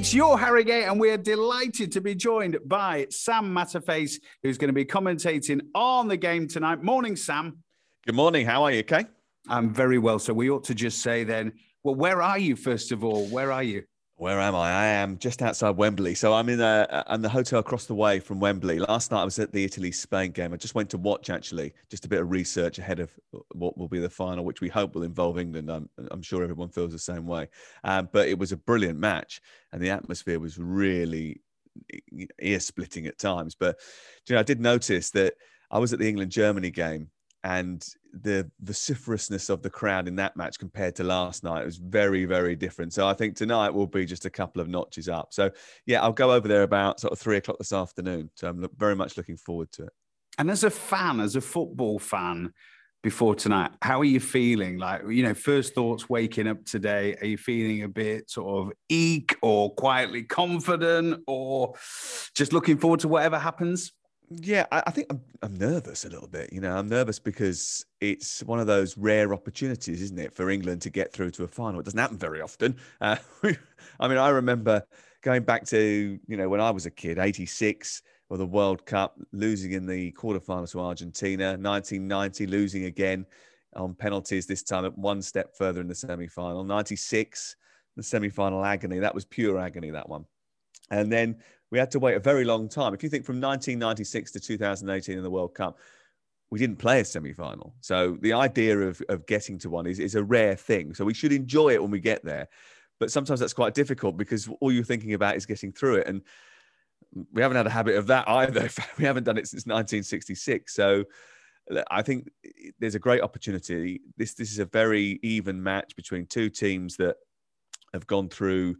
It's your Harrogate, and we are delighted to be joined by Sam Matterface, who's going to be commentating on the game tonight. Morning, Sam. Good morning. How are you, Kay? I'm very well. So we ought to just say then, well, where are you, first of all? Where are you? Where am I? I am just outside Wembley. So I'm in a, in the hotel across the way from Wembley. Last night I was at the Italy Spain game. I just went to watch actually, just a bit of research ahead of what will be the final, which we hope will involve England. I'm, I'm sure everyone feels the same way. Um, but it was a brilliant match, and the atmosphere was really ear splitting at times. But you know, I did notice that I was at the England Germany game and the vociferousness of the crowd in that match compared to last night it was very very different. So i think tonight will be just a couple of notches up. So yeah i'll go over there about sort of three o'clock this afternoon. So i'm very much looking forward to it. And as a fan as a football fan before tonight how are you feeling? Like you know first thoughts waking up today are you feeling a bit sort of eek or quietly confident or just looking forward to whatever happens yeah, I, I think I'm, I'm, nervous a little bit. You know, I'm nervous because it's one of those rare opportunities, isn't it, for England to get through to a final? It doesn't happen very often. Uh, I mean, I remember going back to you know when I was a kid, '86 or the World Cup, losing in the quarterfinals to Argentina, 1990 losing again on penalties. This time at one step further in the semi-final. '96, the semi-final agony. That was pure agony. That one. And then we had to wait a very long time. If you think from 1996 to 2018 in the World Cup, we didn't play a semi final. So the idea of, of getting to one is, is a rare thing. So we should enjoy it when we get there. But sometimes that's quite difficult because all you're thinking about is getting through it. And we haven't had a habit of that either. we haven't done it since 1966. So I think there's a great opportunity. This this is a very even match between two teams that have gone through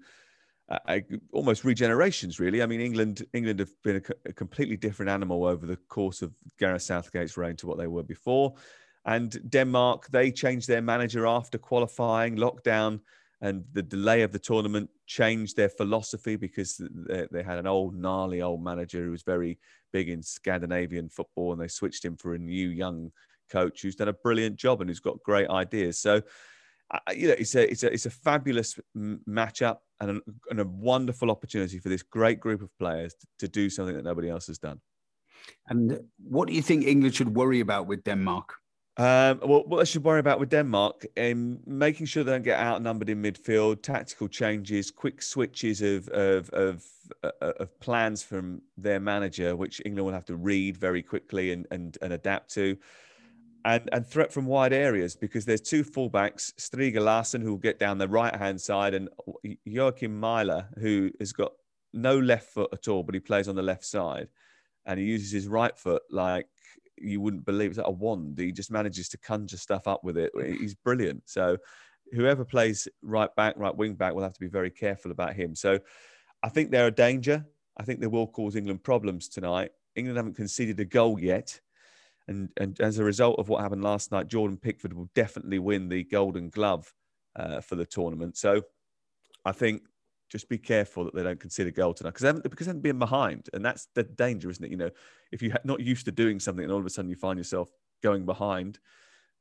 uh, almost regenerations, really. I mean, England England have been a, a, completely different animal over the course of Gareth Southgate's reign to what they were before. And Denmark, they changed their manager after qualifying, lockdown, and the delay of the tournament changed their philosophy because they, they had an old, gnarly old manager who was very big in Scandinavian football, and they switched him for a new young coach who's done a brilliant job and who's got great ideas. So you know, it's a it's a it's a fabulous matchup and a, and a wonderful opportunity for this great group of players to, to, do something that nobody else has done. And what do you think England should worry about with Denmark? Um, well, what they should worry about with Denmark, in making sure they don't get outnumbered in midfield, tactical changes, quick switches of of of, uh, of plans from their manager, which England will have to read very quickly and and, and adapt to and, and threat from wide areas because there's two fullbacks, Stryger Larsen, who will get down the right hand side, and Joakim Mæhle, who has got no left foot at all, but he plays on the left side. And he uses his right foot like you wouldn't believe. It's like a wand. He just manages to conjure stuff up with it. He's brilliant. So whoever plays right back, right wing back will have to be very careful about him. So I think they're a danger. I think they will cause England problems tonight. England haven't conceded a goal yet. And, and as a result of what happened last night, Jordan Pickford will definitely win the Golden Glove uh, for the tournament. So I think just be careful that they don't consider goal tonight because they because they haven't been behind, and that's the danger, isn't it? You know, if you're not used to doing something and all of a sudden you find yourself going behind,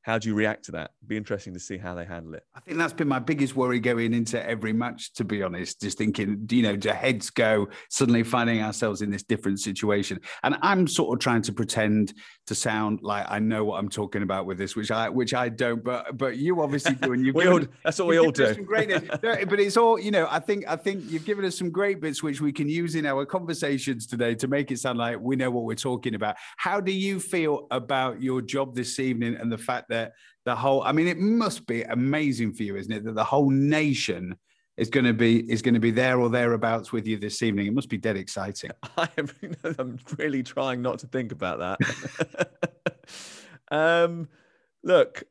how do you react to that? Be interesting to see how they handle it. I think that's been my biggest worry going into every match, to be honest. Just thinking, you know, do heads go suddenly finding ourselves in this different situation? And I'm sort of trying to pretend to sound like I know what I'm talking about with this, which I which I don't, but but you obviously do, and you've we given, all, that's what we all do. Great, but it's all you know. I think I think you've given us some great bits which we can use in our conversations today to make it sound like we know what we're talking about. How do you feel about your job this evening and the fact that the whole I mean it must be amazing for you, isn't it? That the whole nation is going to be is going to be there or thereabouts with you this evening. It must be dead exciting. I am really trying not to think about that. um, look,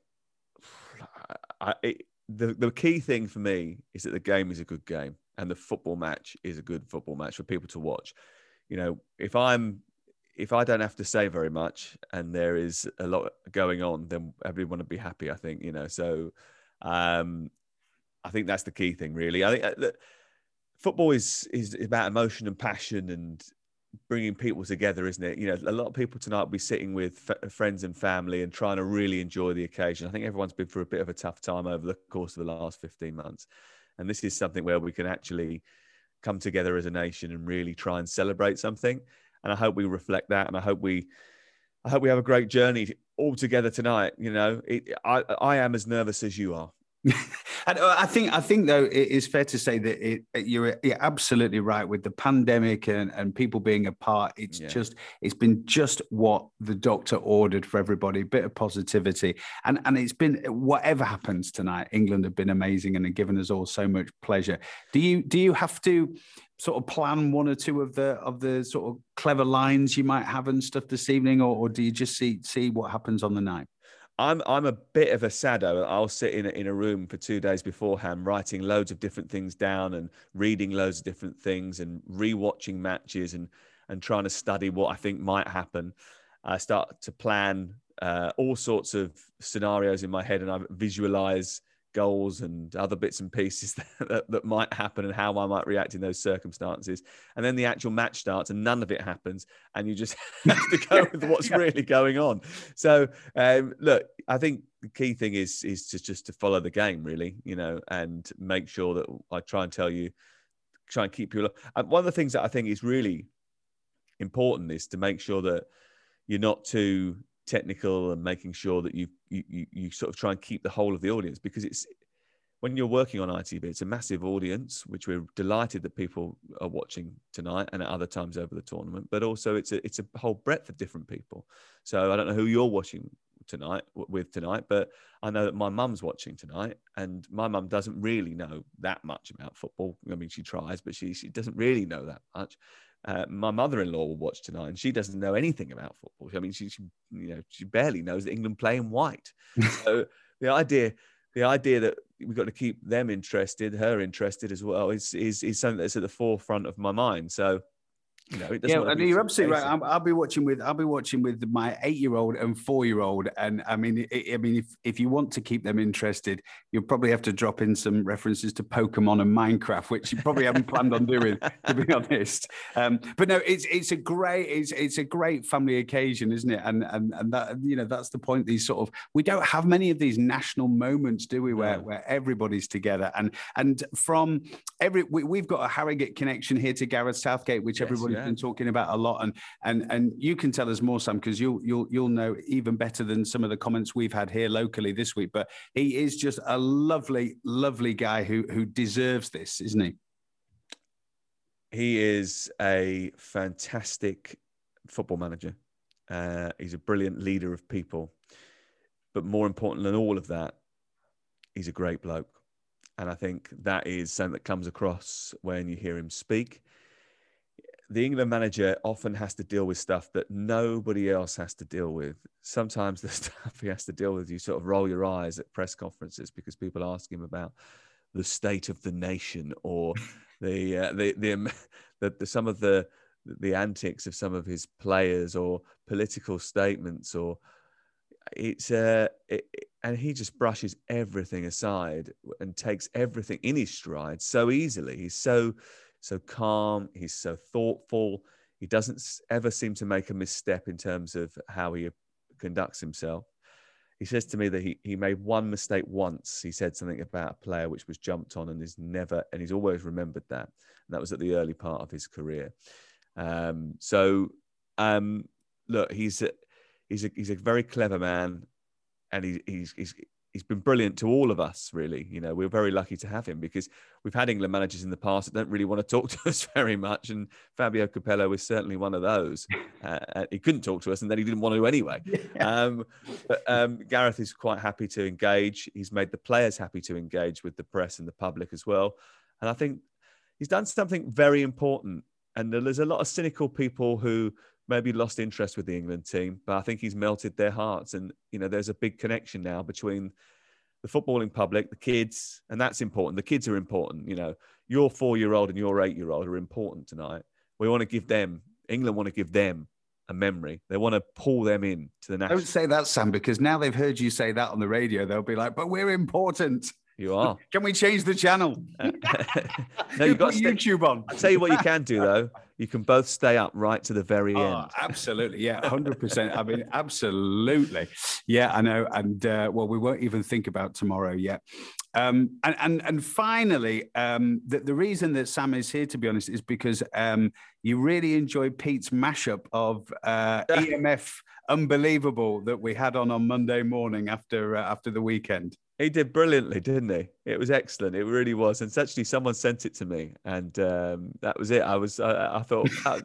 I, it, the the key thing for me is that the game is a good game and the football match is a good football match for people to watch. You know, if I'm if I don't have to say very much and there is a lot going on, then everyone would be happy. I think you know. So um, I think that's the key thing, really. I think uh, football is is about emotion and passion and bringing people together, isn't it? You know, a lot of people tonight will be sitting with f- friends and family and trying to really enjoy the occasion. I think everyone's been through a bit of a tough time over the course of the last 15 months. And this is something where we can actually come together as a nation and really try and celebrate something. And I hope we reflect that, and I hope we, I hope we have a great journey all together tonight. You know, it, I I am as nervous as you are. and uh, I think I think though it is fair to say that it, you're, you're absolutely right with the pandemic and, and people being apart. It's yeah. just it's been just what the doctor ordered for everybody. A bit of positivity, and and it's been whatever happens tonight. England have been amazing and have given us all so much pleasure. Do you do you have to sort of plan one or two of the of the sort of clever lines you might have and stuff this evening, or, or do you just see see what happens on the night? I'm I'm a bit of a sado. I'll sit in a, in a room for two days beforehand, writing loads of different things down and reading loads of different things and rewatching matches and and trying to study what I think might happen. I start to plan uh, all sorts of scenarios in my head and I visualize goals and other bits and pieces that, that, that, might happen and how I might react in those circumstances. And then the actual match starts and none of it happens. And you just have to go with what's really going on. So um, look, I think the key thing is is to just to follow the game really, you know, and make sure that I try and tell you, try and keep you. And one of the things that I think is really important is to make sure that you're not too technical and making sure that you, you you sort of try and keep the whole of the audience because it's when you're working on ITV, it's a massive audience, which we're delighted that people are watching tonight and at other times over the tournament. But also, it's a it's a whole breadth of different people. So I don't know who you're watching tonight with tonight, but I know that my mum's watching tonight, and my mum doesn't really know that much about football. I mean, she tries, but she she doesn't really know that much. Uh, my mother-in-law will watch tonight, and she doesn't know anything about football. I mean, she, she you know she barely knows that England play in white. so the idea, the idea that we've got to keep them interested, her interested as well, is is is something that's at the forefront of my mind. So you know, yeah, and you're absolutely right. I'll, I'll, be watching with I'll be watching with my eight-year-old and four-year-old, and I mean, I, I mean, if if you want to keep them interested, you'll probably have to drop in some references to Pokemon and Minecraft, which you probably haven't planned on doing, to be honest. Um, but no, it's it's a great it's it's a great family occasion, isn't it? And and and that you know that's the point. These sort of we don't have many of these national moments, do we? Where where everybody's together, and and from every we, have got a Harrogate connection here to Gareth Southgate, which yes, everybody yeah. Been talking about a lot, and and and you can tell us more, Sam, because you'll you'll you'll know even better than some of the comments we've had here locally this week. But he is just a lovely, lovely guy who who deserves this, isn't he? He is a fantastic football manager. Uh, he's a brilliant leader of people, but more important than all of that, he's a great bloke. And I think that is something that comes across when you hear him speak the England manager often has to deal with stuff that nobody else has to deal with. Sometimes the stuff he has to deal with, you sort of roll your eyes at press conferences because people ask him about the state of the nation or the, uh, the, the, the, the, some of the, the antics of some of his players or political statements or it's uh it, and he just brushes everything aside and takes everything in his stride so easily he's so so calm. He's so thoughtful. He doesn't ever seem to make a misstep in terms of how he conducts himself. He says to me that he, he made one mistake once. He said something about a player which was jumped on and is never, and he's always remembered that. And that was at the early part of his career. Um, so, um, look, he's a, he's a, he's a very clever man and he, he's, he's, he's been brilliant to all of us, really. You know, we're very lucky to have him because we've had England managers in the past that don't really want to talk to us very much. And Fabio Capello was certainly one of those. Uh, he couldn't talk to us and then he didn't want to anyway. Um, but um, Gareth is quite happy to engage. He's made the players happy to engage with the press and the public as well. And I think he's done something very important. And there's a lot of cynical people who maybe lost interest with the England team, but I think he's melted their hearts. And, you know, there's a big connection now between the footballing public, the kids, and that's important. The kids are important. You know, your four year old and your eight year old are important tonight. We want to give them, England want to give them a memory. They want to pull them in to the national. Don't say that, Sam, because now they've heard you say that on the radio. They'll be like, but we're important. You are. Can we change the channel? no, you've got YouTube on. I'll tell you what you can do though. you can both stay up right to the very oh, end. Absolutely, yeah, hundred percent. I mean, absolutely, yeah, I know. And uh, well, we won't even think about tomorrow yet. Um, and, and and finally, um, the, the reason that Sam is here, to be honest, is because um, you really enjoyed Pete's mashup of uh, EMF unbelievable that we had on on Monday morning after uh, after the weekend. He did brilliantly, didn't he? It was excellent. It really was. And actually, someone sent it to me, and um, that was it. I was, I, I thought, I,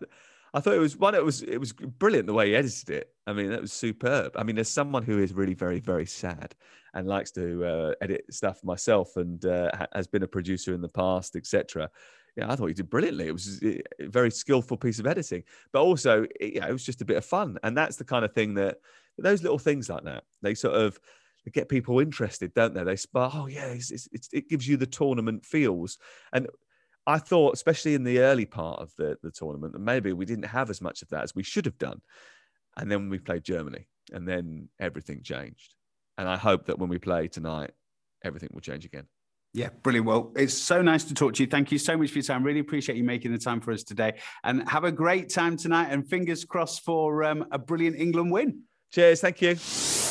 I, thought it was one. It was, it was brilliant the way he edited it. I mean, that was superb. I mean, there's someone who is really very, very sad and likes to uh, edit stuff myself, and uh, has been a producer in the past, etc yeah, I thought he did brilliantly. It was a very skillful piece of editing, but also, yeah, it was just a bit of fun. And that's the kind of thing that those little things like that, they sort of get people interested, don't they? They spark, oh, yeah, it's, it's, it gives you the tournament feels. And I thought, especially in the early part of the, the tournament, that maybe we didn't have as much of that as we should have done. And then we played Germany, and then everything changed. And I hope that when we play tonight, everything will change again. Yeah, brilliant. Well, it's so nice to talk to you. Thank you so much for your time. Really appreciate you making the time for us today. And have a great time tonight. And fingers crossed for um, a brilliant England win. Cheers. Thank you.